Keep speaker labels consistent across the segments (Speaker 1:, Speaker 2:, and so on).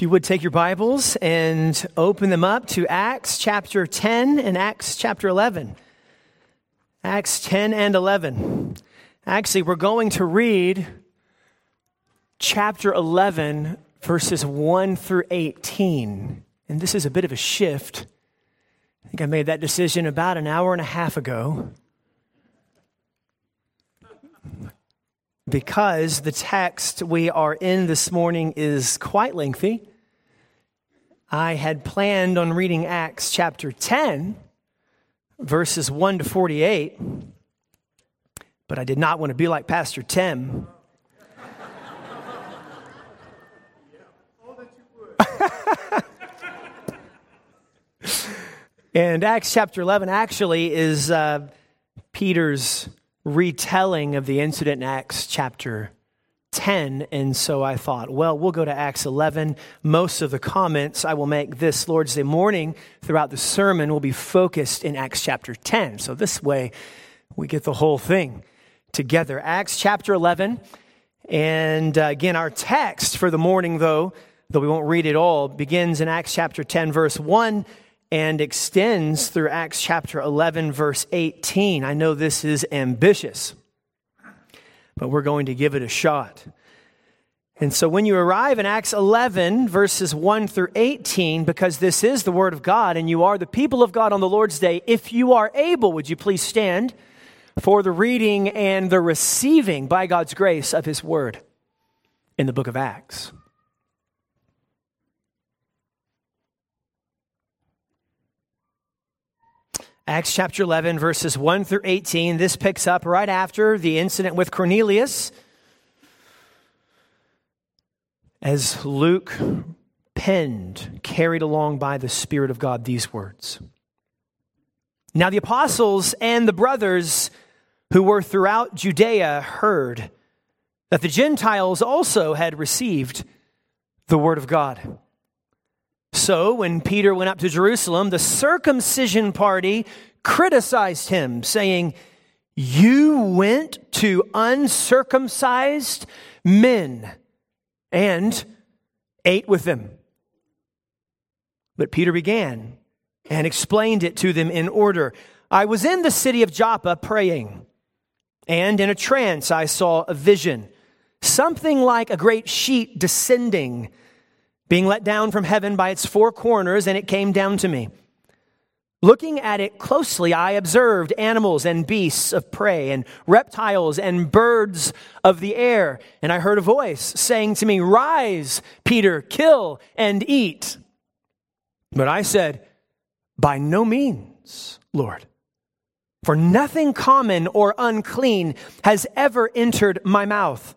Speaker 1: If you would take your Bibles and open them up to Acts chapter 10 and Acts chapter 11. Acts 10 and 11. Actually, we're going to read chapter 11, verses 1 through 18. And this is a bit of a shift. I think I made that decision about an hour and a half ago. Because the text we are in this morning is quite lengthy. I had planned on reading Acts chapter 10, verses 1 to 48, but I did not want to be like Pastor Tim. and Acts chapter 11 actually is uh, Peter's retelling of the incident in Acts chapter 10. And so I thought, well, we'll go to Acts 11. Most of the comments I will make this Lord's Day morning throughout the sermon will be focused in Acts chapter 10. So this way we get the whole thing together. Acts chapter 11. And uh, again, our text for the morning, though, though we won't read it all, begins in Acts chapter 10, verse 1 and extends through Acts chapter 11, verse 18. I know this is ambitious but we're going to give it a shot. And so when you arrive in Acts 11, verses 1 through 18, because this is the Word of God and you are the people of God on the Lord's Day, if you are able, would you please stand for the reading and the receiving by God's grace of His Word in the book of Acts? Acts chapter 11, verses 1 through 18. This picks up right after the incident with Cornelius. As Luke penned, carried along by the Spirit of God, these words. Now the apostles and the brothers who were throughout Judea heard that the Gentiles also had received the word of God. So, when Peter went up to Jerusalem, the circumcision party criticized him, saying, You went to uncircumcised men and ate with them. But Peter began and explained it to them in order. I was in the city of Joppa praying, and in a trance I saw a vision, something like a great sheet descending being let down from heaven by its four corners, and it came down to me. Looking at it closely, I observed animals and beasts of prey, and reptiles and birds of the air. And I heard a voice saying to me, Rise, Peter, kill and eat. But I said, By no means, Lord. For nothing common or unclean has ever entered my mouth.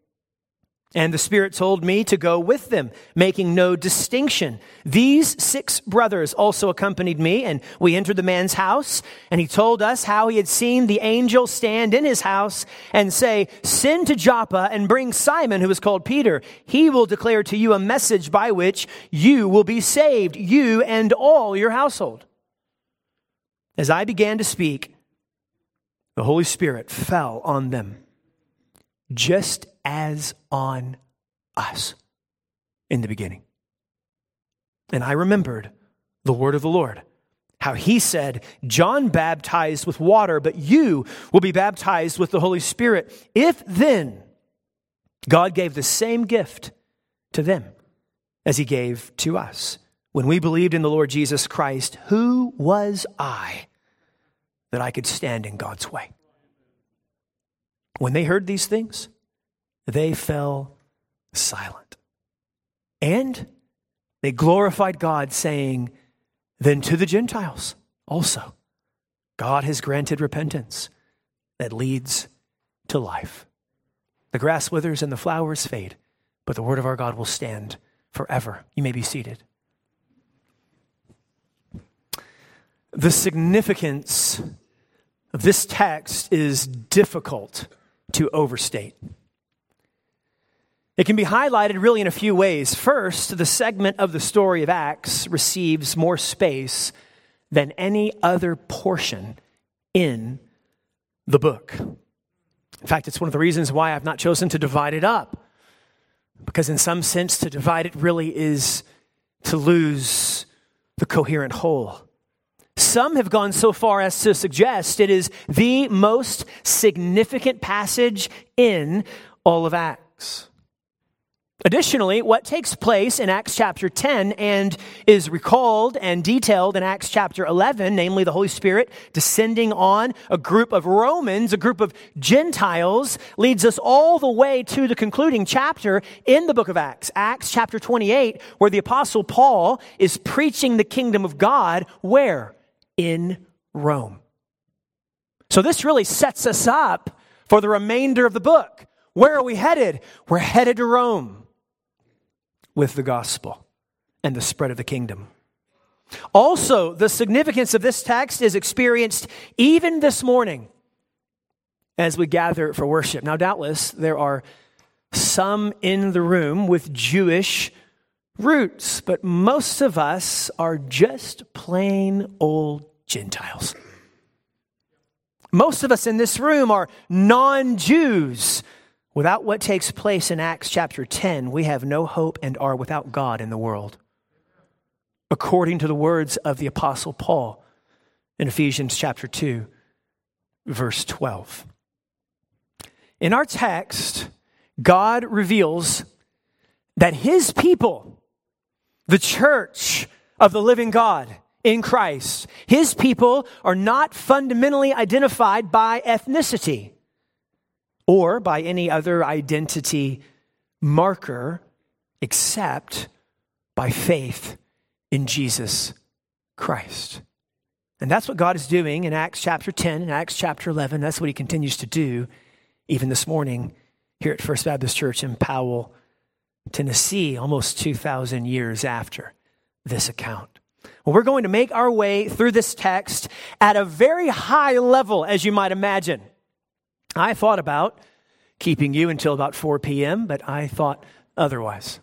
Speaker 1: And the Spirit told me to go with them, making no distinction. These six brothers also accompanied me, and we entered the man's house. And he told us how he had seen the angel stand in his house and say, Send to Joppa and bring Simon, who is called Peter. He will declare to you a message by which you will be saved, you and all your household. As I began to speak, the Holy Spirit fell on them just as on us in the beginning. And I remembered the word of the Lord, how he said, John baptized with water, but you will be baptized with the Holy Spirit. If then God gave the same gift to them as he gave to us when we believed in the Lord Jesus Christ, who was I that I could stand in God's way? When they heard these things, they fell silent. And they glorified God, saying, Then to the Gentiles also, God has granted repentance that leads to life. The grass withers and the flowers fade, but the word of our God will stand forever. You may be seated. The significance of this text is difficult to overstate. It can be highlighted really in a few ways. First, the segment of the story of Acts receives more space than any other portion in the book. In fact, it's one of the reasons why I've not chosen to divide it up. Because, in some sense, to divide it really is to lose the coherent whole. Some have gone so far as to suggest it is the most significant passage in all of Acts. Additionally, what takes place in Acts chapter 10 and is recalled and detailed in Acts chapter 11, namely the Holy Spirit descending on a group of Romans, a group of Gentiles, leads us all the way to the concluding chapter in the book of Acts, Acts chapter 28, where the apostle Paul is preaching the kingdom of God, where? In Rome. So this really sets us up for the remainder of the book. Where are we headed? We're headed to Rome with the gospel and the spread of the kingdom. Also, the significance of this text is experienced even this morning as we gather for worship. Now, doubtless, there are some in the room with Jewish roots, but most of us are just plain old Gentiles. Most of us in this room are non Jews Without what takes place in Acts chapter 10, we have no hope and are without God in the world. According to the words of the Apostle Paul in Ephesians chapter 2, verse 12. In our text, God reveals that his people, the church of the living God in Christ, his people are not fundamentally identified by ethnicity or by any other identity marker except by faith in Jesus Christ. And that's what God is doing in Acts chapter 10 and Acts chapter 11. That's what he continues to do even this morning here at First Baptist Church in Powell, Tennessee, almost 2,000 years after this account. Well, we're going to make our way through this text at a very high level, as you might imagine. I thought about keeping you until about 4 p.m., but I thought otherwise.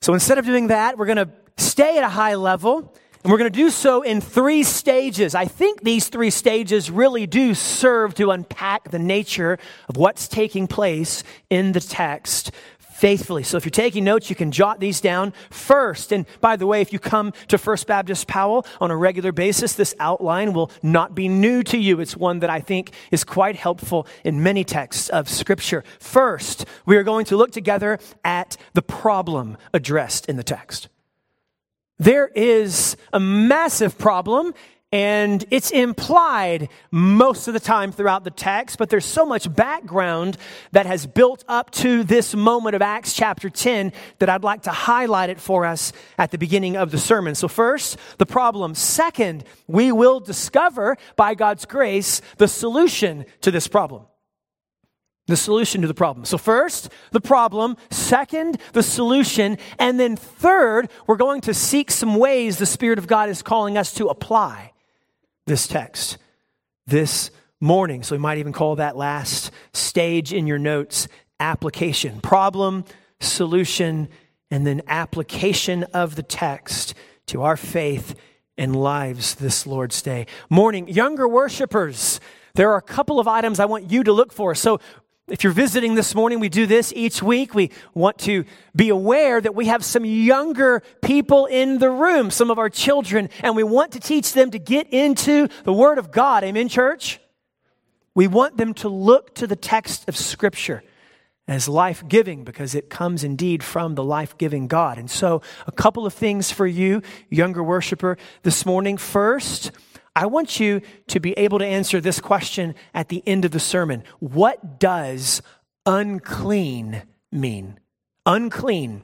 Speaker 1: So instead of doing that, we're going to stay at a high level, and we're going to do so in three stages. I think these three stages really do serve to unpack the nature of what's taking place in the text faithfully. So if you're taking notes, you can jot these down first. And by the way, if you come to First Baptist Powell on a regular basis, this outline will not be new to you. It's one that I think is quite helpful in many texts of Scripture. First, we are going to look together at the problem addressed in the text. There is a massive problem and it's implied most of the time throughout the text, but there's so much background that has built up to this moment of Acts chapter 10 that I'd like to highlight it for us at the beginning of the sermon. So, first, the problem. Second, we will discover, by God's grace, the solution to this problem the solution to the problem. So, first, the problem. Second, the solution. And then, third, we're going to seek some ways the Spirit of God is calling us to apply this text this morning. So we might even call that last stage in your notes application. Problem, solution, and then application of the text to our faith and lives this Lord's Day. Morning, younger worshipers, there are a couple of items I want you to look for. So if you're visiting this morning, we do this each week. We want to be aware that we have some younger people in the room, some of our children, and we want to teach them to get into the Word of God. Amen, church? We want them to look to the text of Scripture as life giving because it comes indeed from the life giving God. And so, a couple of things for you, younger worshiper, this morning. First, I want you to be able to answer this question at the end of the sermon. What does unclean mean? Unclean.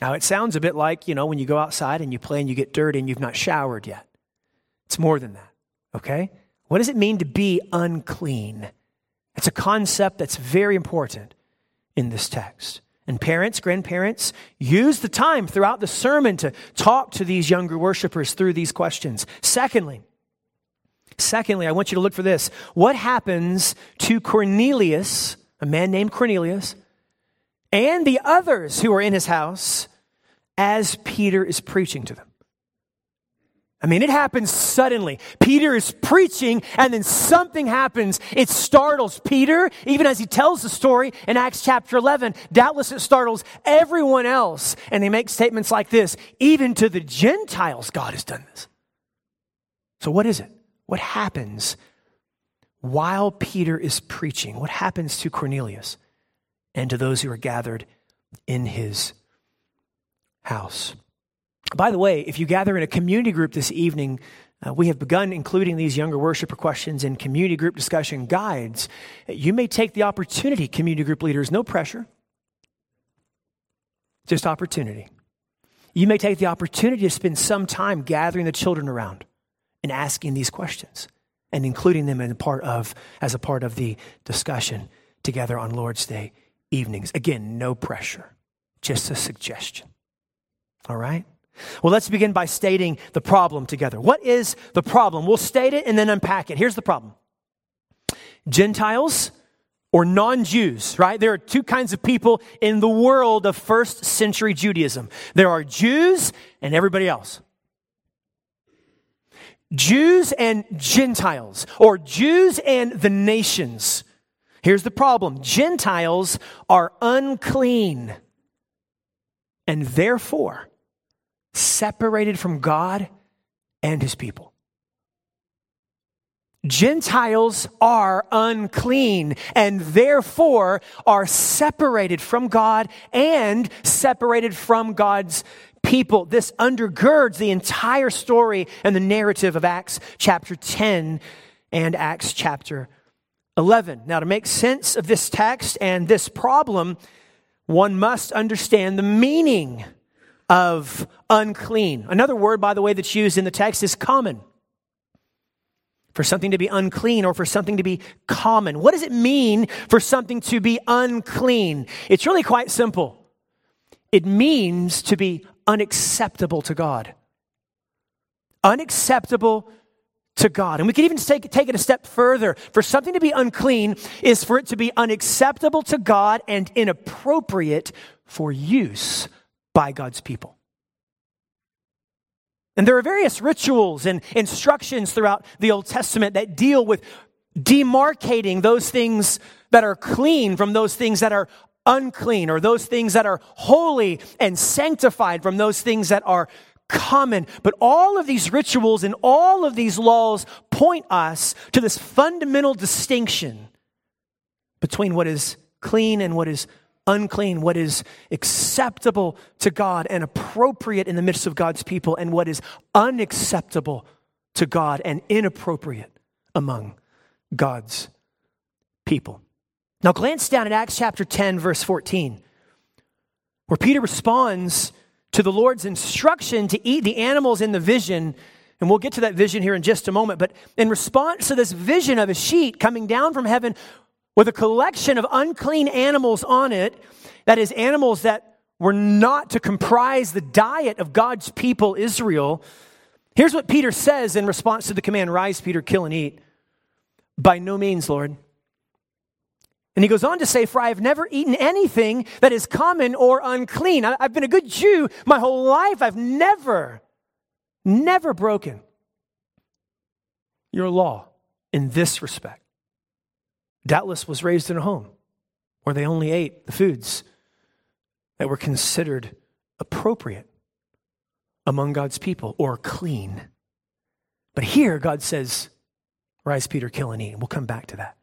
Speaker 1: Now, it sounds a bit like, you know, when you go outside and you play and you get dirty and you've not showered yet. It's more than that, okay? What does it mean to be unclean? It's a concept that's very important in this text. And parents, grandparents, use the time throughout the sermon to talk to these younger worshipers through these questions. Secondly, Secondly, I want you to look for this. What happens to Cornelius, a man named Cornelius, and the others who are in his house as Peter is preaching to them? I mean, it happens suddenly. Peter is preaching, and then something happens. It startles Peter, even as he tells the story in Acts chapter 11. Doubtless it startles everyone else. And they make statements like this Even to the Gentiles, God has done this. So, what is it? What happens while Peter is preaching? What happens to Cornelius and to those who are gathered in his house? By the way, if you gather in a community group this evening, uh, we have begun including these younger worshiper questions in community group discussion guides. You may take the opportunity, community group leaders, no pressure, just opportunity. You may take the opportunity to spend some time gathering the children around and asking these questions and including them in part of, as a part of the discussion together on Lord's Day evenings. Again, no pressure, just a suggestion. All right? Well, let's begin by stating the problem together. What is the problem? We'll state it and then unpack it. Here's the problem Gentiles or non Jews, right? There are two kinds of people in the world of first century Judaism there are Jews and everybody else. Jews and Gentiles, or Jews and the nations. Here's the problem Gentiles are unclean, and therefore, separated from God and his people. Gentiles are unclean and therefore are separated from God and separated from God's people. This undergirds the entire story and the narrative of Acts chapter 10 and Acts chapter 11. Now, to make sense of this text and this problem, one must understand the meaning of unclean. Another word, by the way, that's used in the text is common. For something to be unclean or for something to be common. What does it mean for something to be unclean? It's really quite simple. It means to be unacceptable to God. Unacceptable to God. And we can even take, take it a step further. For something to be unclean is for it to be unacceptable to God and inappropriate for use by God's people. And there are various rituals and instructions throughout the Old Testament that deal with demarcating those things that are clean from those things that are unclean, or those things that are holy and sanctified from those things that are common. But all of these rituals and all of these laws point us to this fundamental distinction between what is clean and what is unclean, what is acceptable to God and appropriate in the midst of God's people, and what is unacceptable to God and inappropriate among God's people. Now, glance down at Acts chapter 10, verse 14, where Peter responds to the Lord's instruction to eat the animals in the vision. And we'll get to that vision here in just a moment. But in response to this vision of a sheet coming down from heaven with a collection of unclean animals on it, that is, animals that were not to comprise the diet of God's people, Israel. Here's what Peter says in response to the command Rise, Peter, kill and eat. By no means, Lord. And he goes on to say, For I have never eaten anything that is common or unclean. I've been a good Jew my whole life. I've never, never broken your law in this respect doubtless was raised in a home where they only ate the foods that were considered appropriate among God's people or clean. But here, God says, Rise, Peter, kill and eat. We'll come back to that.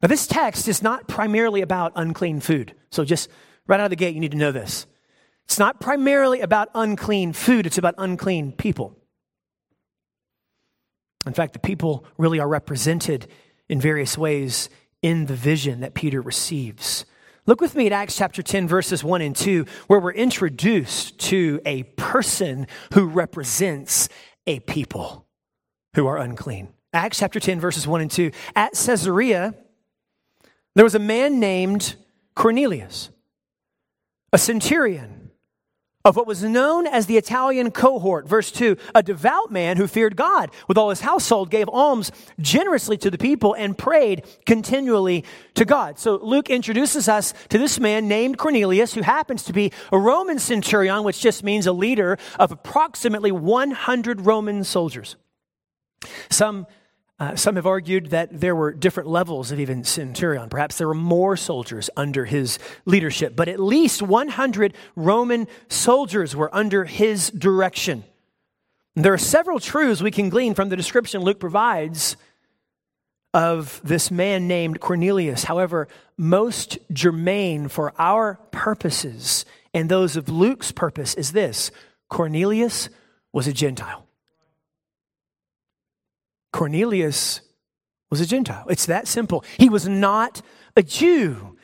Speaker 1: Now, this text is not primarily about unclean food. So, just right out of the gate, you need to know this. It's not primarily about unclean food, it's about unclean people. In fact, the people really are represented in various ways in the vision that Peter receives. Look with me at Acts chapter 10, verses 1 and 2, where we're introduced to a person who represents a people who are unclean. Acts chapter 10, verses 1 and 2. At Caesarea, there was a man named Cornelius, a centurion, of what was known as the Italian cohort. Verse 2 A devout man who feared God with all his household gave alms generously to the people and prayed continually to God. So Luke introduces us to this man named Cornelius, who happens to be a Roman centurion, which just means a leader of approximately 100 Roman soldiers. Some uh, some have argued that there were different levels of even centurion. Perhaps there were more soldiers under his leadership, but at least 100 Roman soldiers were under his direction. There are several truths we can glean from the description Luke provides of this man named Cornelius. However, most germane for our purposes and those of Luke's purpose is this Cornelius was a Gentile. Cornelius was a Gentile. It's that simple. He was not a Jew.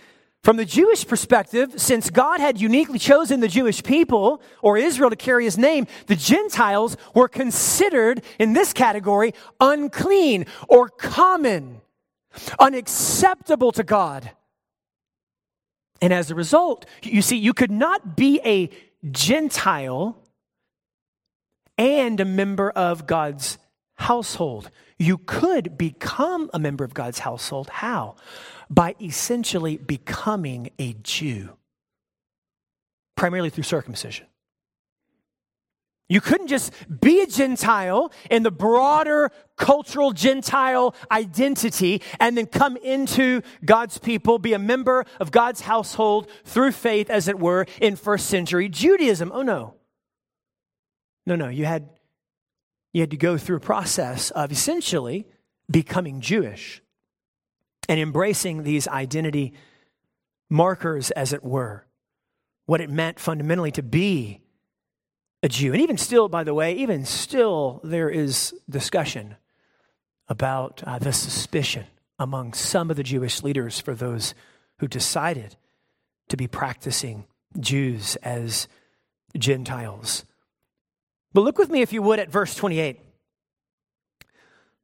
Speaker 1: From the Jewish perspective, since God had uniquely chosen the Jewish people or Israel to carry his name, the Gentiles were considered in this category unclean or common, unacceptable to God. And as a result, you see, you could not be a Gentile and a member of God's household. You could become a member of God's household. How? By essentially becoming a Jew, primarily through circumcision. You couldn't just be a Gentile in the broader cultural Gentile identity and then come into God's people, be a member of God's household through faith, as it were, in first century Judaism. Oh, no. No, no. You had you had to go through a process of essentially becoming Jewish and embracing these identity markers, as it were, what it meant fundamentally to be a Jew. And even still, by the way, even still, there is discussion about uh, the suspicion among some of the Jewish leaders for those who decided to be practicing Jews as Gentiles. But look with me, if you would, at verse 28.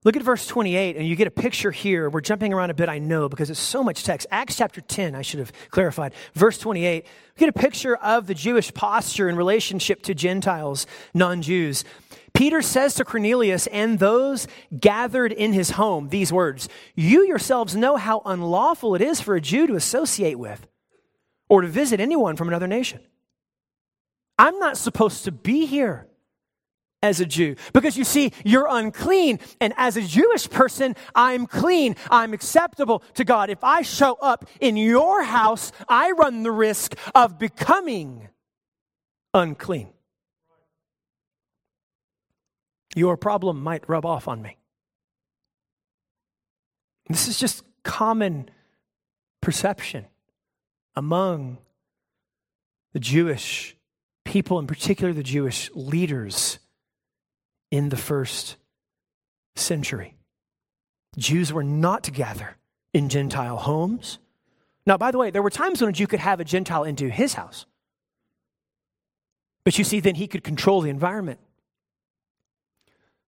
Speaker 1: Look at verse 28, and you get a picture here. We're jumping around a bit, I know, because it's so much text. Acts chapter 10, I should have clarified. Verse 28, we get a picture of the Jewish posture in relationship to Gentiles, non Jews. Peter says to Cornelius and those gathered in his home these words You yourselves know how unlawful it is for a Jew to associate with or to visit anyone from another nation. I'm not supposed to be here as a Jew. Because you see, you're unclean. And as a Jewish person, I'm clean. I'm acceptable to God. If I show up in your house, I run the risk of becoming unclean. Your problem might rub off on me. This is just common perception among the Jewish people, in particular the Jewish leaders in the first century. Jews were not to gather in Gentile homes. Now, by the way, there were times when a Jew could have a Gentile into his house. But you see, then he could control the environment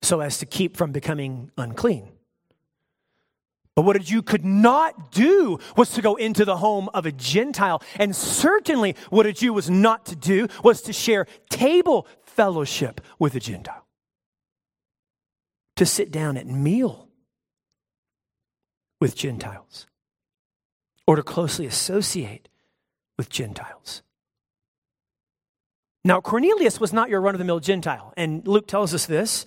Speaker 1: so as to keep from becoming unclean. But what a Jew could not do was to go into the home of a Gentile. And certainly, what a Jew was not to do was to share table fellowship with a Gentile to sit down at meal with Gentiles or to closely associate with Gentiles. Now, Cornelius was not your run of the mill Gentile, and Luke tells us this.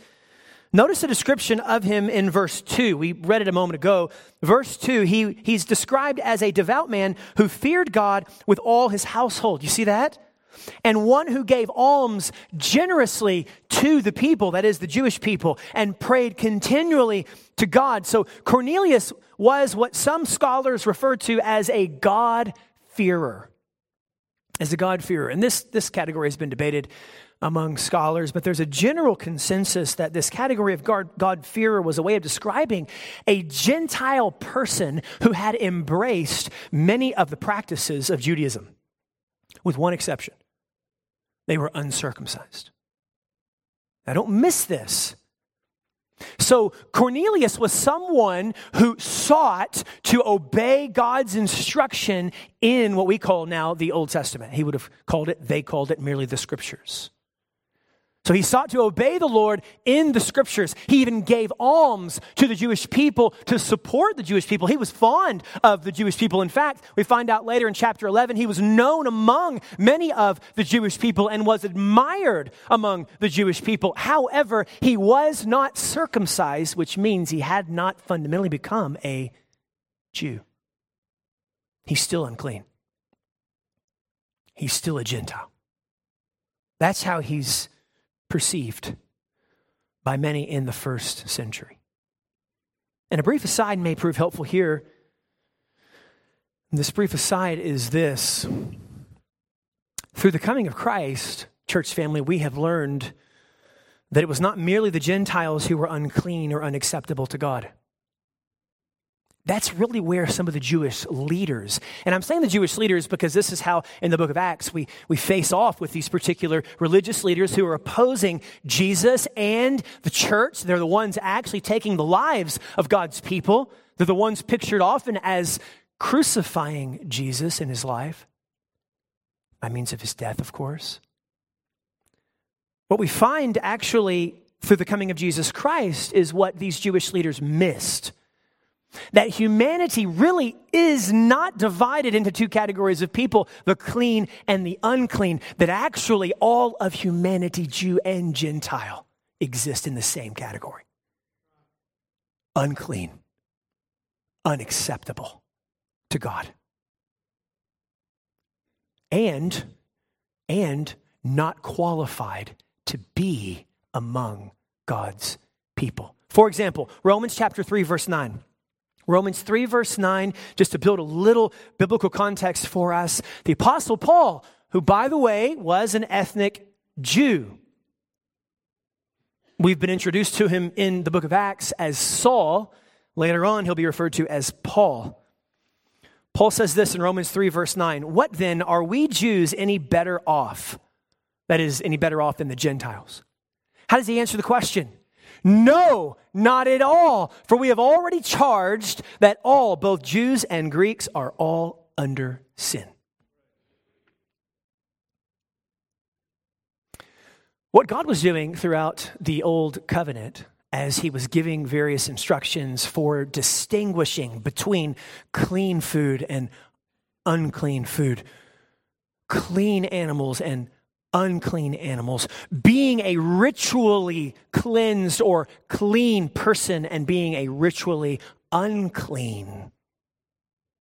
Speaker 1: Notice the description of him in verse 2. We read it a moment ago. Verse 2, he, he's described as a devout man who feared God with all his household. You see that? And one who gave alms generously to the people, that is, the Jewish people, and prayed continually to God. So Cornelius was what some scholars refer to as a God-fearer. As a God-fearer. And this, this category has been debated among scholars, but there's a general consensus that this category of God-fearer was a way of describing a Gentile person who had embraced many of the practices of Judaism, with one exception. They were uncircumcised. Now, don't miss this. So Cornelius was someone who sought to obey God's instruction in what we call now the Old Testament. He would have called it, they called it merely the scriptures. So he sought to obey the Lord in the scriptures. He even gave alms to the Jewish people to support the Jewish people. He was fond of the Jewish people. In fact, we find out later in chapter 11, he was known among many of the Jewish people and was admired among the Jewish people. However, he was not circumcised, which means he had not fundamentally become a Jew. He's still unclean. He's still a Gentile. That's how he's perceived by many in the first century. And a brief aside may prove helpful here. This brief aside is this through the coming of Christ, church family, we have learned that it was not merely the Gentiles who were unclean or unacceptable to God. That's really where some of the Jewish leaders, and I'm saying the Jewish leaders because this is how in the book of Acts we, we face off with these particular religious leaders who are opposing Jesus and the church. They're the ones actually taking the lives of God's people. They're the ones pictured often as crucifying Jesus in his life by means of his death, of course. What we find actually through the coming of Jesus Christ is what these Jewish leaders missed that humanity really is not divided into two categories of people, the clean and the unclean, that actually all of humanity, Jew and Gentile, exist in the same category. Unclean, unacceptable to God. And, and not qualified to be among God's people. For example, Romans chapter 3, verse 9. Romans 3, verse 9, just to build a little biblical context for us. The Apostle Paul, who, by the way, was an ethnic Jew, we've been introduced to him in the book of Acts as Saul. Later on, he'll be referred to as Paul. Paul says this in Romans 3, verse 9 What then are we Jews any better off? That is, any better off than the Gentiles? How does he answer the question? No, not at all. For we have already charged that all, both Jews and Greeks, are all under sin. What God was doing throughout the Old Covenant, as He was giving various instructions for distinguishing between clean food and unclean food, clean animals and unclean animals, being a ritually cleansed or clean person and being a ritually unclean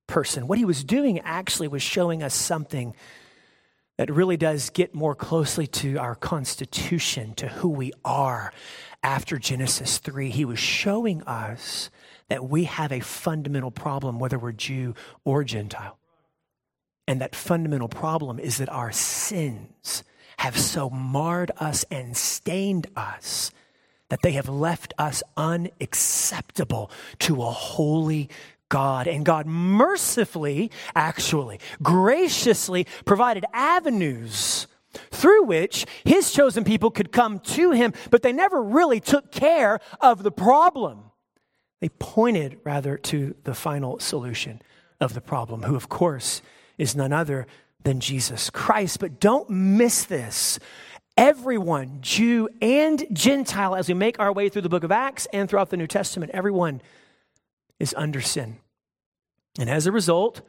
Speaker 1: person. What he was doing actually was showing us something that really does get more closely to our constitution, to who we are after Genesis 3. He was showing us that we have a fundamental problem, whether we're Jew or Gentile. And that fundamental problem is that our sins have so marred us and stained us that they have left us unacceptable to a holy God. And God mercifully, actually, graciously provided avenues through which his chosen people could come to him, but they never really took care of the problem. They pointed rather to the final solution of the problem, who, of course, is none other than Jesus Christ. But don't miss this. Everyone, Jew and Gentile, as we make our way through the book of Acts and throughout the New Testament, everyone is under sin. And as a result,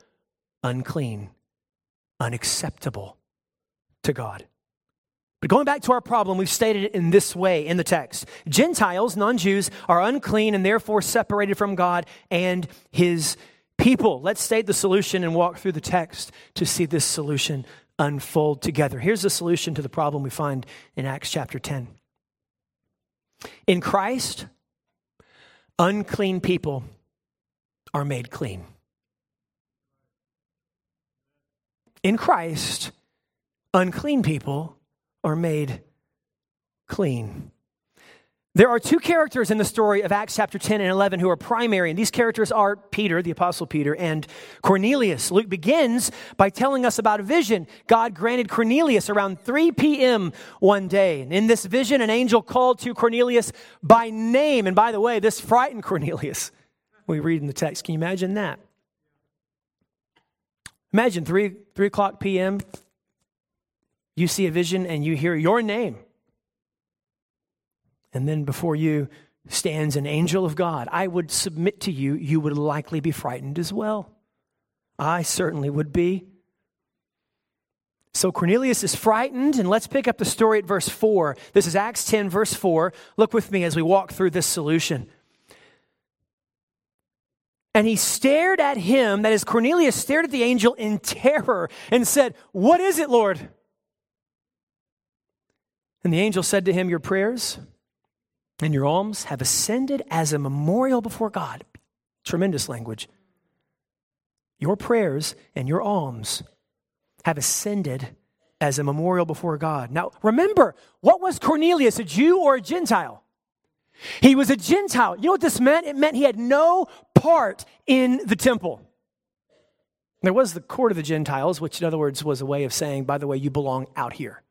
Speaker 1: unclean, unacceptable to God. But going back to our problem, we've stated it in this way in the text Gentiles, non Jews, are unclean and therefore separated from God and his people. Let's state the solution and walk through the text to see this solution unfold together. Here's the solution to the problem we find in Acts chapter 10. In Christ, unclean people are made clean. In Christ, unclean people are made clean. There are two characters in the story of Acts chapter 10 and 11 who are primary, and these characters are Peter, the Apostle Peter, and Cornelius. Luke begins by telling us about a vision God granted Cornelius around 3 p.m. one day. And in this vision, an angel called to Cornelius by name. And by the way, this frightened Cornelius. We read in the text. Can you imagine that? Imagine 3, 3 o'clock p.m., you see a vision and you hear your name and then before you stands an angel of God, I would submit to you, you would likely be frightened as well. I certainly would be. So Cornelius is frightened, and let's pick up the story at verse 4. This is Acts 10, verse 4. Look with me as we walk through this solution. And he stared at him, that is, Cornelius stared at the angel in terror and said, What is it, Lord? And the angel said to him, Your prayers and your alms have ascended as a memorial before God. Tremendous language. Your prayers and your alms have ascended as a memorial before God. Now, remember, what was Cornelius, a Jew or a Gentile? He was a Gentile. You know what this meant? It meant he had no part in the temple. There was the court of the Gentiles, which, in other words, was a way of saying, by the way, you belong out here.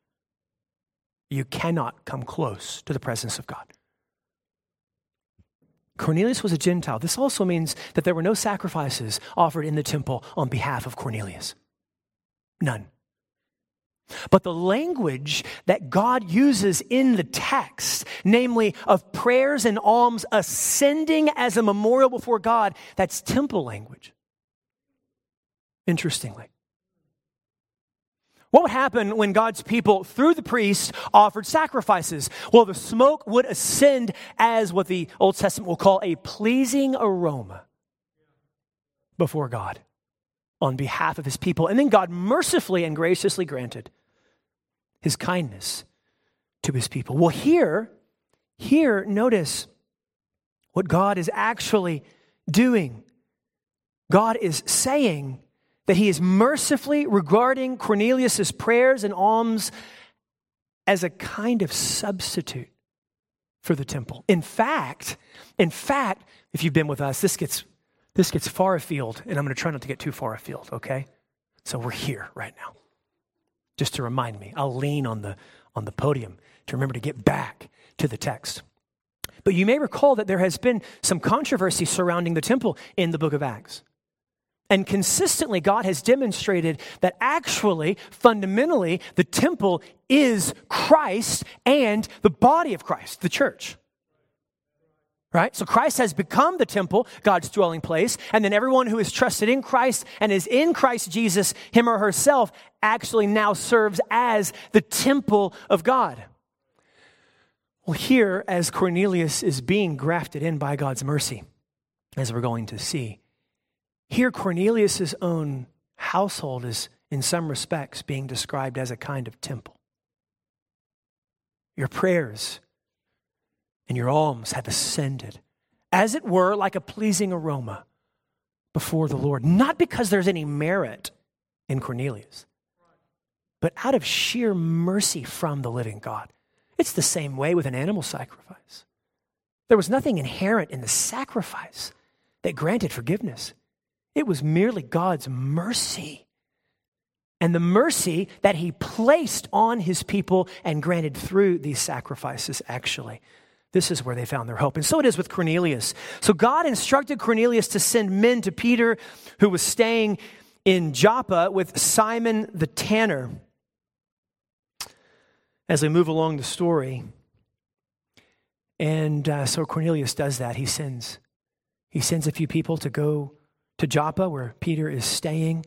Speaker 1: You cannot come close to the presence of God. Cornelius was a Gentile. This also means that there were no sacrifices offered in the temple on behalf of Cornelius. None. But the language that God uses in the text, namely of prayers and alms ascending as a memorial before God, that's temple language. Interestingly. What would happen when God's people, through the priests, offered sacrifices? Well, the smoke would ascend as what the Old Testament will call a pleasing aroma before God on behalf of his people. And then God mercifully and graciously granted his kindness to his people. Well, here, here, notice what God is actually doing. God is saying, that he is mercifully regarding Cornelius' prayers and alms as a kind of substitute for the temple. In fact, in fact, if you've been with us, this gets this gets far afield, and I'm going to try not to get too far afield, okay? So we're here right now. Just to remind me, I'll lean on the on the podium to remember to get back to the text. But you may recall that there has been some controversy surrounding the temple in the book of Acts. And consistently, God has demonstrated that actually, fundamentally, the temple is Christ and the body of Christ, the church. Right? So Christ has become the temple, God's dwelling place, and then everyone who is trusted in Christ and is in Christ Jesus, him or herself, actually now serves as the temple of God. Well, here, as Cornelius is being grafted in by God's mercy, as we're going to see, here, Cornelius' own household is, in some respects, being described as a kind of temple. Your prayers and your alms have ascended, as it were, like a pleasing aroma before the Lord, not because there's any merit in Cornelius, but out of sheer mercy from the living God. It's the same way with an animal sacrifice. There was nothing inherent in the sacrifice that granted forgiveness. It was merely God's mercy. And the mercy that he placed on his people and granted through these sacrifices, actually. This is where they found their hope. And so it is with Cornelius. So God instructed Cornelius to send men to Peter, who was staying in Joppa with Simon the tanner. As we move along the story, and uh, so Cornelius does that. He sends, he sends a few people to go to Joppa, where Peter is staying.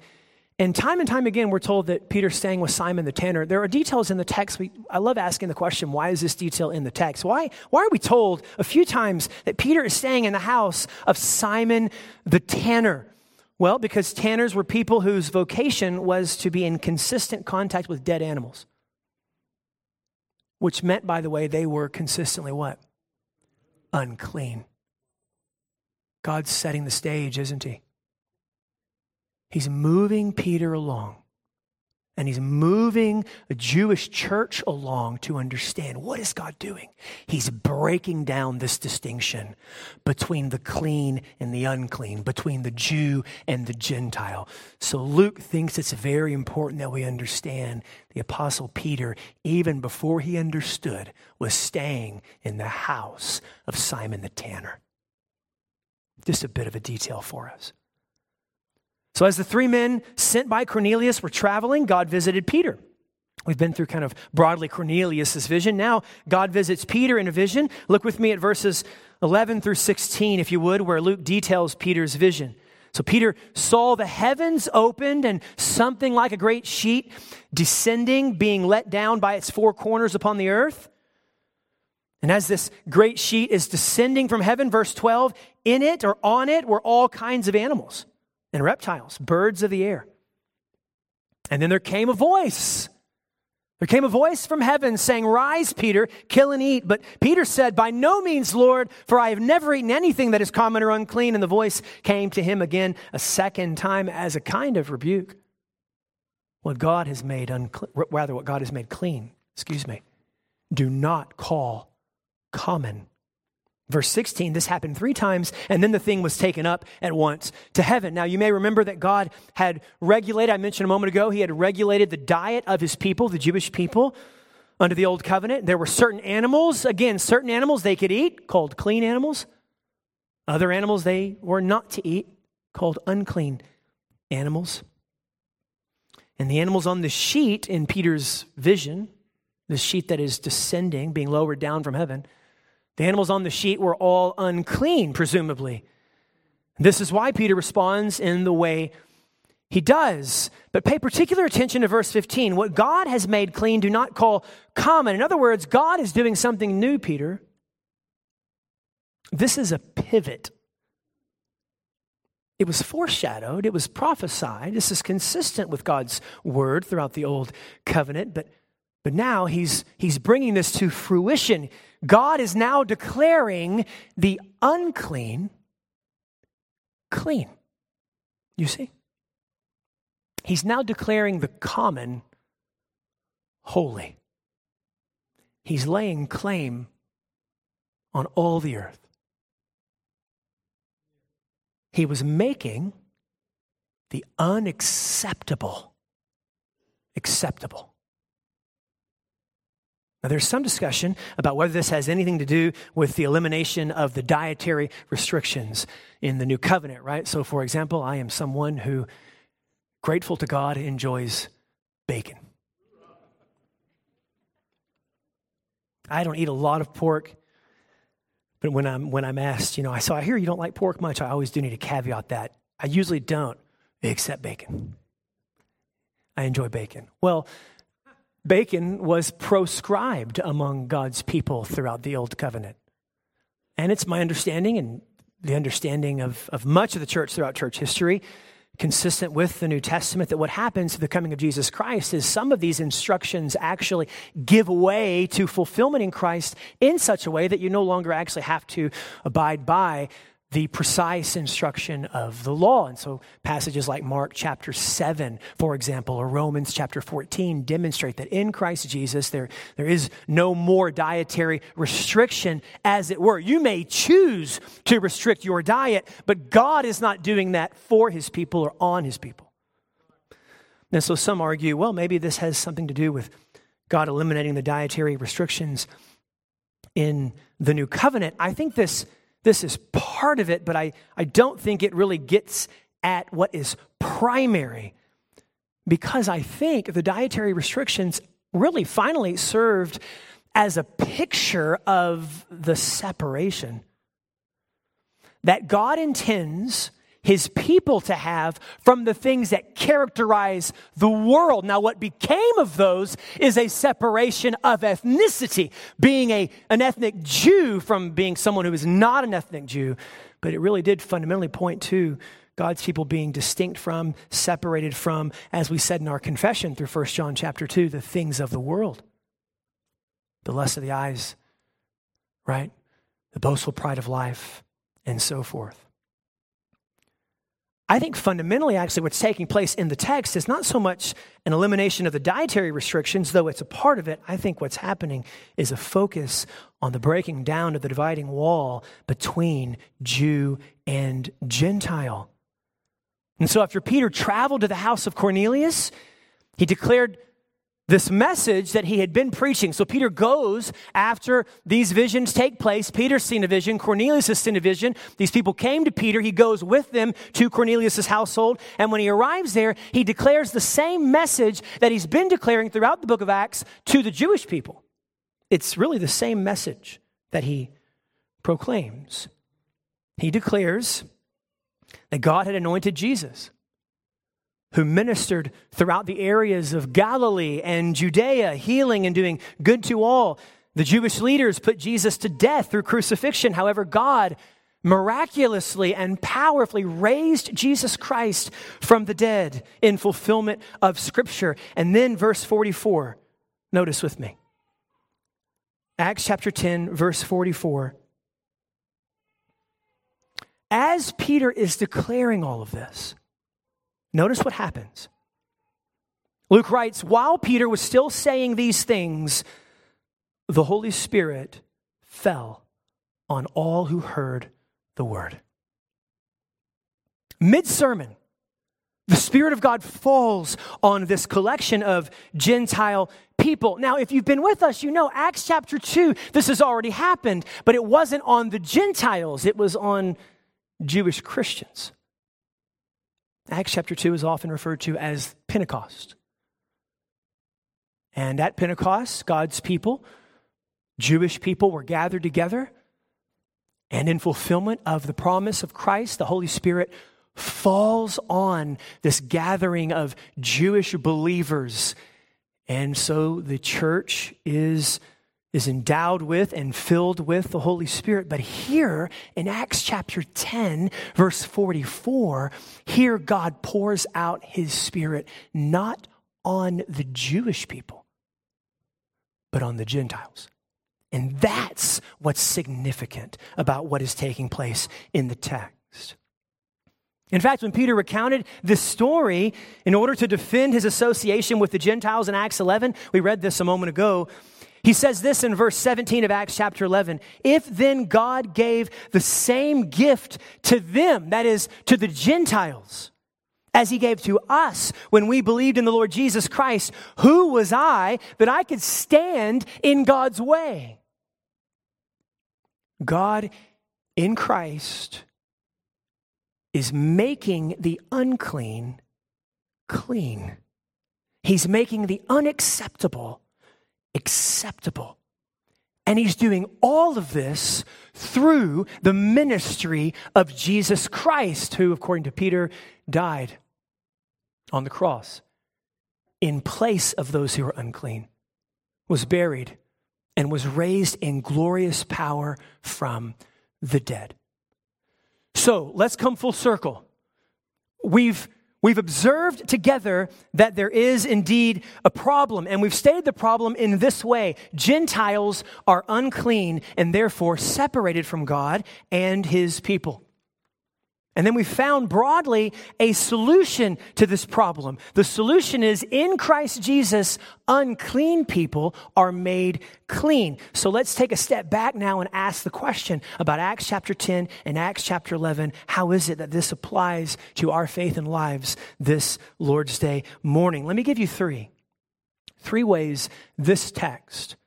Speaker 1: And time and time again, we're told that Peter's staying with Simon the tanner. There are details in the text. We, I love asking the question, why is this detail in the text? Why, why are we told a few times that Peter is staying in the house of Simon the tanner? Well, because tanners were people whose vocation was to be in consistent contact with dead animals, which meant, by the way, they were consistently what? Unclean. God's setting the stage, isn't he? He's moving Peter along and he's moving a Jewish church along to understand what is God doing? He's breaking down this distinction between the clean and the unclean, between the Jew and the Gentile. So Luke thinks it's very important that we understand the apostle Peter, even before he understood, was staying in the house of Simon the tanner. Just a bit of a detail for us. So, as the three men sent by Cornelius were traveling, God visited Peter. We've been through kind of broadly Cornelius' vision. Now, God visits Peter in a vision. Look with me at verses 11 through 16, if you would, where Luke details Peter's vision. So, Peter saw the heavens opened and something like a great sheet descending, being let down by its four corners upon the earth. And as this great sheet is descending from heaven, verse 12, in it or on it were all kinds of animals and reptiles, birds of the air. And then there came a voice. There came a voice from heaven saying, Rise, Peter, kill and eat. But Peter said, By no means, Lord, for I have never eaten anything that is common or unclean. And the voice came to him again a second time as a kind of rebuke. What God has made unclean, rather, what God has made clean, excuse me, do not call common. Verse 16, this happened three times, and then the thing was taken up at once to heaven. Now, you may remember that God had regulated, I mentioned a moment ago, He had regulated the diet of His people, the Jewish people, under the Old Covenant. There were certain animals, again, certain animals they could eat, called clean animals. Other animals they were not to eat, called unclean animals. And the animals on the sheet in Peter's vision, the sheet that is descending, being lowered down from heaven, the animals on the sheet were all unclean, presumably. This is why Peter responds in the way he does. But pay particular attention to verse 15. What God has made clean, do not call common. In other words, God is doing something new, Peter. This is a pivot. It was foreshadowed, it was prophesied. This is consistent with God's word throughout the old covenant, but, but now he's, he's bringing this to fruition. God is now declaring the unclean clean. You see? He's now declaring the common holy. He's laying claim on all the earth. He was making the unacceptable acceptable. Now, there's some discussion about whether this has anything to do with the elimination of the dietary restrictions in the new covenant, right? So, for example, I am someone who, grateful to God, enjoys bacon. I don't eat a lot of pork, but when I'm, when I'm asked, you know, I, so I hear you don't like pork much, I always do need to caveat that. I usually don't, except bacon. I enjoy bacon. Well, Bacon was proscribed among God's people throughout the Old Covenant. And it's my understanding and the understanding of, of much of the church throughout church history, consistent with the New Testament, that what happens to the coming of Jesus Christ is some of these instructions actually give way to fulfillment in Christ in such a way that you no longer actually have to abide by the precise instruction of the law. And so passages like Mark chapter 7, for example, or Romans chapter 14 demonstrate that in Christ Jesus there, there is no more dietary restriction, as it were. You may choose to restrict your diet, but God is not doing that for his people or on his people. And so some argue, well, maybe this has something to do with God eliminating the dietary restrictions in the new covenant. I think this this is part of it, but I, I don't think it really gets at what is primary. Because I think the dietary restrictions really finally served as a picture of the separation. That God intends his people to have from the things that characterize the world. Now, what became of those is a separation of ethnicity, being a, an ethnic Jew from being someone who is not an ethnic Jew. But it really did fundamentally point to God's people being distinct from, separated from, as we said in our confession through 1 John chapter 2, the things of the world. The lust of the eyes, right? The boastful pride of life, and so forth. I think fundamentally, actually, what's taking place in the text is not so much an elimination of the dietary restrictions, though it's a part of it. I think what's happening is a focus on the breaking down of the dividing wall between Jew and Gentile. And so, after Peter traveled to the house of Cornelius, he declared this message that he had been preaching. So Peter goes after these visions take place. Peter's seen a vision. Cornelius has seen a vision. These people came to Peter. He goes with them to Cornelius' household. And when he arrives there, he declares the same message that he's been declaring throughout the book of Acts to the Jewish people. It's really the same message that he proclaims. He declares that God had anointed Jesus who ministered throughout the areas of Galilee and Judea, healing and doing good to all. The Jewish leaders put Jesus to death through crucifixion. However, God miraculously and powerfully raised Jesus Christ from the dead in fulfillment of Scripture. And then, verse 44, notice with me. Acts chapter 10, verse 44. As Peter is declaring all of this, Notice what happens. Luke writes, while Peter was still saying these things, the Holy Spirit fell on all who heard the word. Mid sermon, the Spirit of God falls on this collection of Gentile people. Now, if you've been with us, you know Acts chapter 2, this has already happened, but it wasn't on the Gentiles, it was on Jewish Christians. Acts chapter 2 is often referred to as Pentecost. And at Pentecost, God's people, Jewish people, were gathered together. And in fulfillment of the promise of Christ, the Holy Spirit falls on this gathering of Jewish believers. And so the church is is endowed with and filled with the Holy Spirit. But here in Acts chapter 10, verse 44, here God pours out his Spirit not on the Jewish people, but on the Gentiles. And that's what's significant about what is taking place in the text. In fact, when Peter recounted this story in order to defend his association with the Gentiles in Acts 11, we read this a moment ago. He says this in verse 17 of Acts chapter 11. If then God gave the same gift to them, that is, to the Gentiles, as he gave to us when we believed in the Lord Jesus Christ, who was I that I could stand in God's way? God in Christ is making the unclean clean. He's making the unacceptable acceptable. And he's doing all of this through the ministry of Jesus Christ, who, according to Peter, died on the cross in place of those who were unclean, was buried, and was raised in glorious power from the dead. So let's come full circle. We've We've observed together that there is indeed a problem, and we've stated the problem in this way Gentiles are unclean and therefore separated from God and his people. And then we found broadly a solution to this problem. The solution is in Christ Jesus, unclean people are made clean. So let's take a step back now and ask the question about Acts chapter 10 and Acts chapter 11. How is it that this applies to our faith and lives this Lord's Day morning? Let me give you three. Three ways this text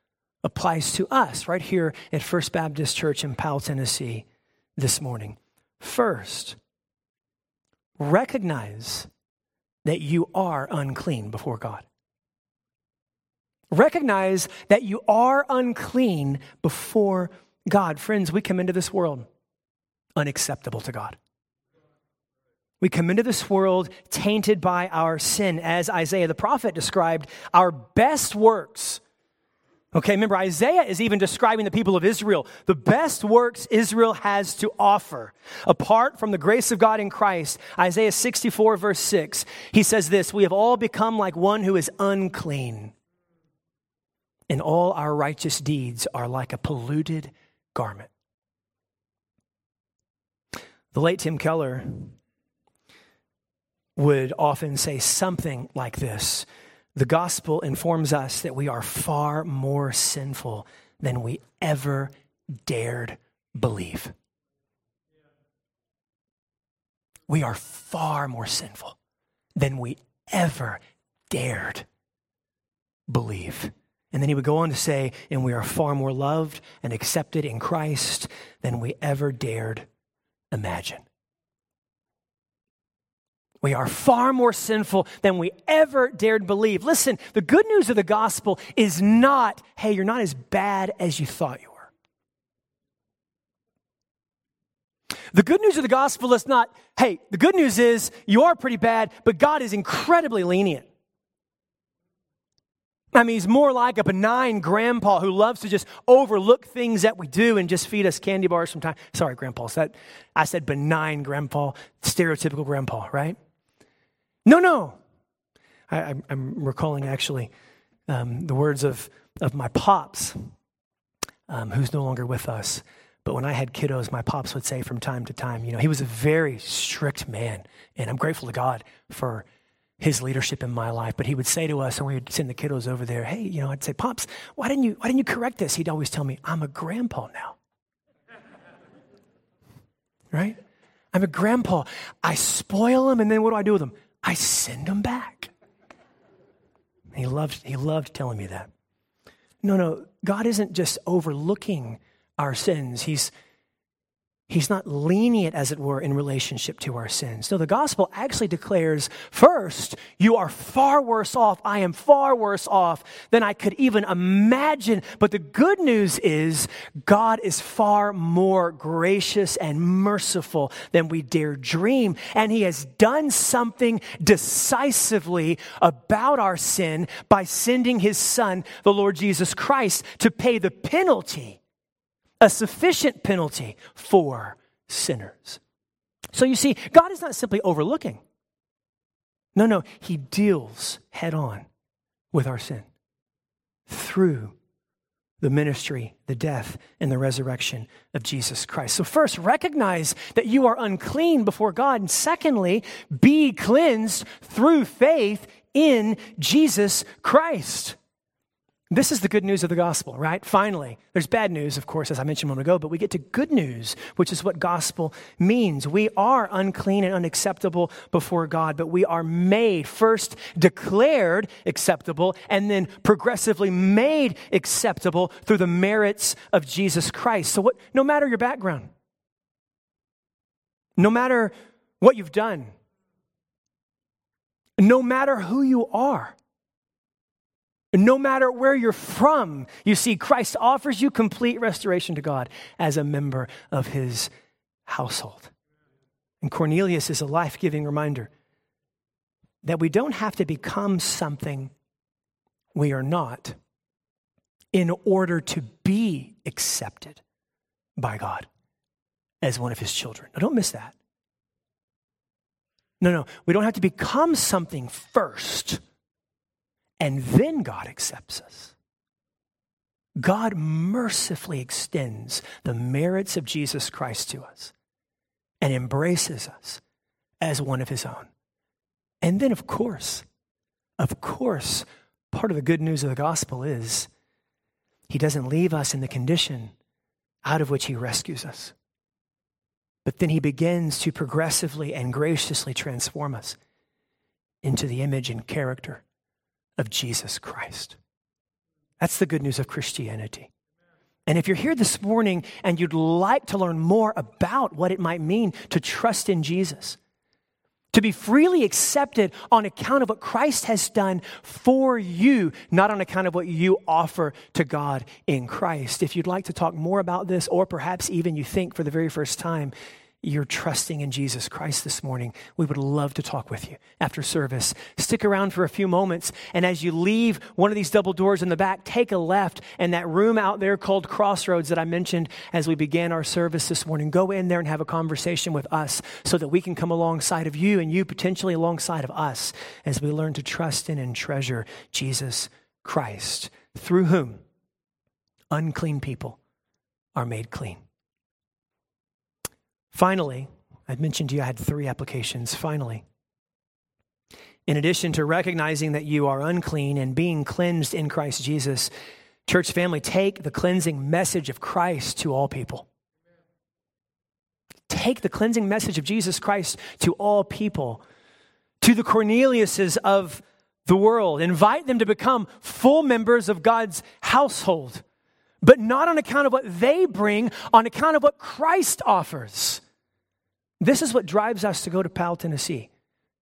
Speaker 1: applies to us right here at First Baptist Church in Powell, Tennessee this morning. First, recognize that you are unclean before God. Recognize that you are unclean before God. Friends, we come into this world unacceptable to God. We come into this world tainted by our sin, as Isaiah the prophet described our best works Okay, remember, Isaiah is even describing the people of Israel, the best works Israel has to offer. Apart from the grace of God in Christ, Isaiah 64, verse 6, he says this We have all become like one who is unclean, and all our righteous deeds are like a polluted garment. The late Tim Keller would often say something like this The gospel informs us that we are far more sinful than we ever dared believe. We are far more sinful than we ever dared believe. And then he would go on to say, and we are far more loved and accepted in Christ than we ever dared imagine. We are far more sinful than we ever dared believe. Listen, the good news of the gospel is not, hey, you're not as bad as you thought you were. The good news of the gospel is not, hey, the good news is you are pretty bad, but God is incredibly lenient. I mean, he's more like a benign grandpa who loves to just overlook things that we do and just feed us candy bars sometimes. Sorry, grandpa. That I said benign grandpa, stereotypical grandpa, right? No, no. I, am recalling actually um, the words of, of my pops, um, who's no longer with us. But when I had kiddos, my pops would say from time to time, you know, he was a very strict man. And I'm grateful to God for his leadership in my life. But he would say to us, and we would send the kiddos over there, hey, you know, I'd say, Pops, why didn't you, why didn't you correct this? He'd always tell me, I'm a grandpa now. right? I'm a grandpa. I spoil them, and then what do I do with them? I send them back. He loved, he loved telling me that. No, no, God isn't just overlooking our sins. He's, He's not lenient, as it were, in relationship to our sins. No, the gospel actually declares first, you are far worse off. I am far worse off than I could even imagine. But the good news is, God is far more gracious and merciful than we dare dream. And He has done something decisively about our sin by sending His Son, the Lord Jesus Christ, to pay the penalty a sufficient penalty for sinners. So you see, God is not simply overlooking. No, no, He deals head on with our sin through the ministry, the death, and the resurrection of Jesus Christ. So, first, recognize that you are unclean before God. And secondly, be cleansed through faith in Jesus Christ. This is the good news of the gospel, right? Finally, there's bad news, of course, as I mentioned a moment ago, but we get to good news, which is what gospel means. We are unclean and unacceptable before God, but we are made, first declared acceptable, and then progressively made acceptable through the merits of Jesus Christ. So, what, no matter your background, no matter what you've done, no matter who you are, no matter where you're from, you see, Christ offers you complete restoration to God as a member of his household. And Cornelius is a life giving reminder that we don't have to become something we are not in order to be accepted by God as one of his children. Now, don't miss that. No, no, we don't have to become something first and then God accepts us. God mercifully extends the merits of Jesus Christ to us and embraces us as one of his own. And then, of course, of course, part of the good news of the gospel is he doesn't leave us in the condition out of which he rescues us. But then he begins to progressively and graciously transform us into the image and character of Jesus Christ. That's the good news of Christianity. And if you're here this morning and you'd like to learn more about what it might mean to trust in Jesus, to be freely accepted on account of what Christ has done for you, not on account of what you offer to God in Christ. If you'd like to talk more about this, or perhaps even you think for the very first time, you're trusting in Jesus Christ this morning, we would love to talk with you after service. Stick around for a few moments, and as you leave one of these double doors in the back, take a left, and that room out there called Crossroads that I mentioned as we began our service this morning, go in there and have a conversation with us so that we can come alongside of you and you potentially alongside of us as we learn to trust in and treasure Jesus Christ, through whom unclean people are made clean. Finally, I mentioned to you I had three applications. Finally, in addition to recognizing that you are unclean and being cleansed in Christ Jesus, church family, take the cleansing message of Christ to all people. Take the cleansing message of Jesus Christ to all people, to the Corneliuses of the world. Invite them to become full members of God's household, but not on account of what they bring, on account of what Christ offers. This is what drives us to go to Powell, Tennessee.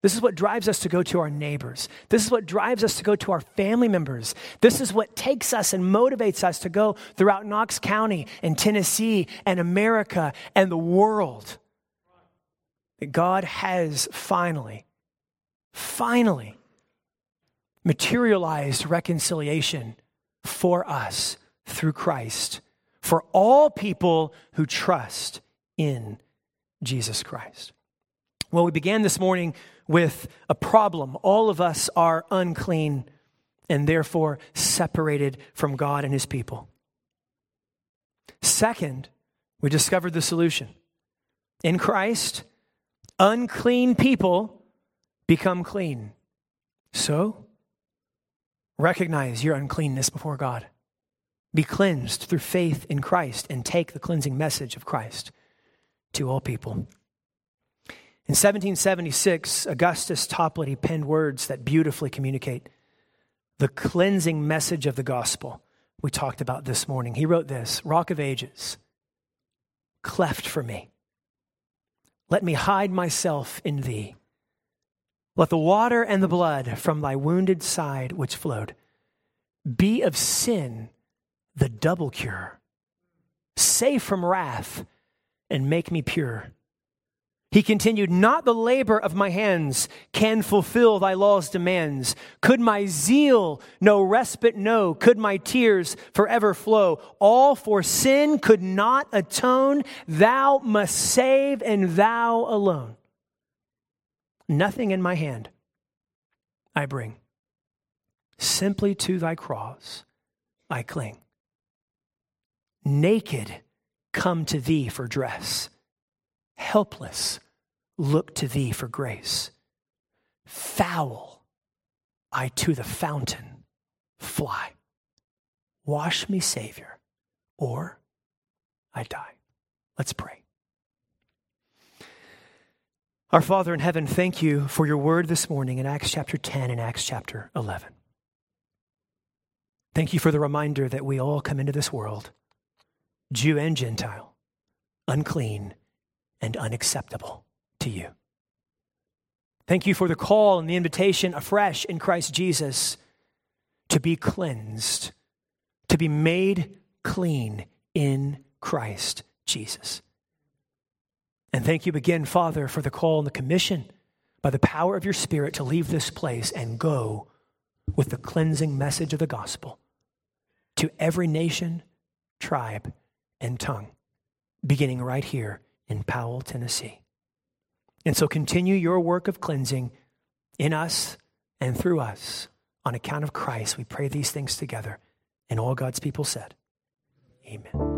Speaker 1: This is what drives us to go to our neighbors. This is what drives us to go to our family members. This is what takes us and motivates us to go throughout Knox County and Tennessee and America and the world. That God has finally, finally materialized reconciliation for us through Christ for all people who trust in Jesus Christ. Well, we began this morning with a problem. All of us are unclean and therefore separated from God and his people. Second, we discovered the solution. In Christ, unclean people become clean. So, recognize your uncleanness before God. Be cleansed through faith in Christ and take the cleansing message of Christ to all people. In 1776, Augustus Toplady penned words that beautifully communicate the cleansing message of the gospel we talked about this morning. He wrote this Rock of Ages, cleft for me. Let me hide myself in thee. Let the water and the blood from thy wounded side which flowed be of sin the double cure. Save from wrath and make me pure. He continued, Not the labor of my hands can fulfill thy law's demands. Could my zeal no respite know? Could my tears forever flow? All for sin could not atone. Thou must save, and thou alone. Nothing in my hand I bring. Simply to thy cross I cling. Naked, come to thee for dress helpless, look to thee for grace. Foul, I to the fountain fly. Wash me, Savior, or I die. Let's pray. Our Father in heaven, thank you for your word this morning in Acts chapter 10 and Acts chapter 11. Thank you for the reminder that we all come into this world, Jew and Gentile, unclean and unacceptable to you. Thank you for the call and the invitation afresh in Christ Jesus to be cleansed, to be made clean in Christ Jesus. And thank you again, Father, for the call and the commission by the power of your Spirit to leave this place and go with the cleansing message of the gospel to every nation, tribe, and tongue, beginning right here in Powell, Tennessee. And so continue your work of cleansing in us and through us. On account of Christ, we pray these things together. And all God's people said, Amen.